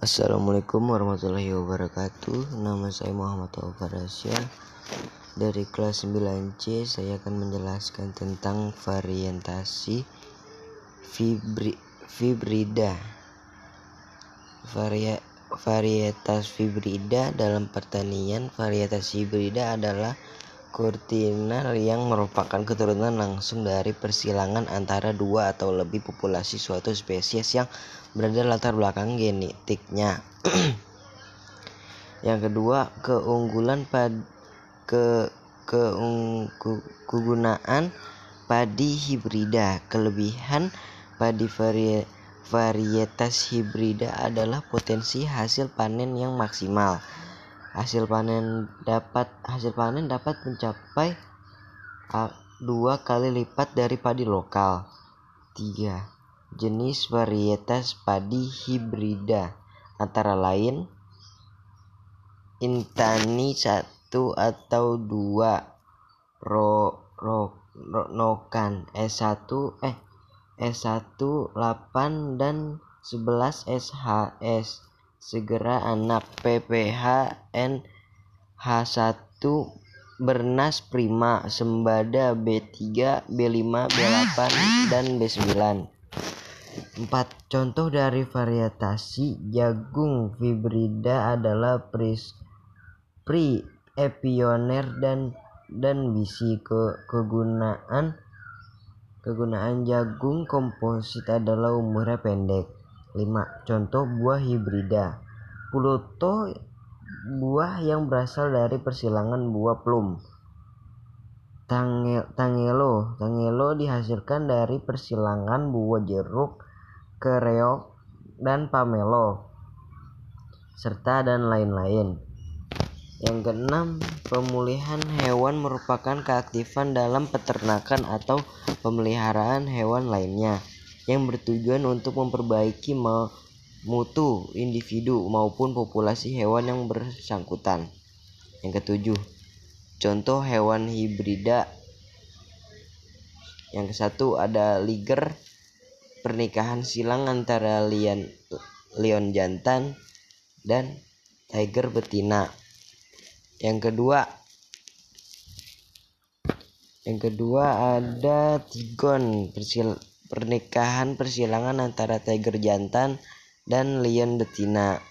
Assalamualaikum warahmatullahi wabarakatuh. Nama saya Muhammad Alfarasya Dari kelas 9C saya akan menjelaskan tentang variantasi fibri, fibrida. Varia, Varietas fibrida dalam pertanian Varietas hibrida adalah kurtinal yang merupakan keturunan langsung dari persilangan antara dua atau lebih populasi suatu spesies yang berada latar belakang genetiknya. yang kedua, keunggulan pad ke kegunaan padi hibrida. Kelebihan padi vari, varietas hibrida adalah potensi hasil panen yang maksimal hasil panen dapat hasil panen dapat mencapai dua kali lipat dari padi lokal. Tiga Jenis varietas padi hibrida antara lain Intani satu atau dua ro, ro, ro Nokan S1 eh S1 8 dan 11 SHS segera anak PPH NH1 Bernas Prima Sembada B3 B5 B8 dan B9 empat contoh dari varietasi jagung fibrida adalah pris pri epioner dan dan bisi ke kegunaan kegunaan jagung komposit adalah umurnya pendek 5. Contoh buah hibrida. Pluto buah yang berasal dari persilangan buah plum. Tangelo, tangelo dihasilkan dari persilangan buah jeruk, kereok, dan pamelo, serta dan lain-lain. Yang keenam, pemulihan hewan merupakan keaktifan dalam peternakan atau pemeliharaan hewan lainnya yang bertujuan untuk memperbaiki mutu individu maupun populasi hewan yang bersangkutan. Yang ketujuh, contoh hewan hibrida. Yang kesatu ada liger, pernikahan silang antara lion, lion jantan dan tiger betina. Yang kedua, yang kedua ada tigon persil pernikahan persilangan antara tiger jantan dan lion betina.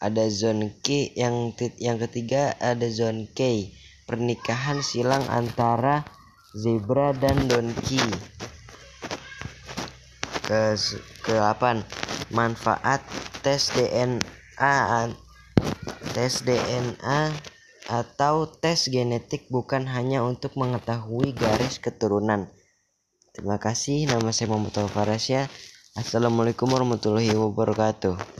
Ada zone K yang yang ketiga ada zone K pernikahan silang antara zebra dan donkey. Ke ke 8 manfaat tes DNA tes DNA atau tes genetik bukan hanya untuk mengetahui garis keturunan Terima kasih. Nama saya Muhammad Alfarasya. Assalamualaikum warahmatullahi wabarakatuh.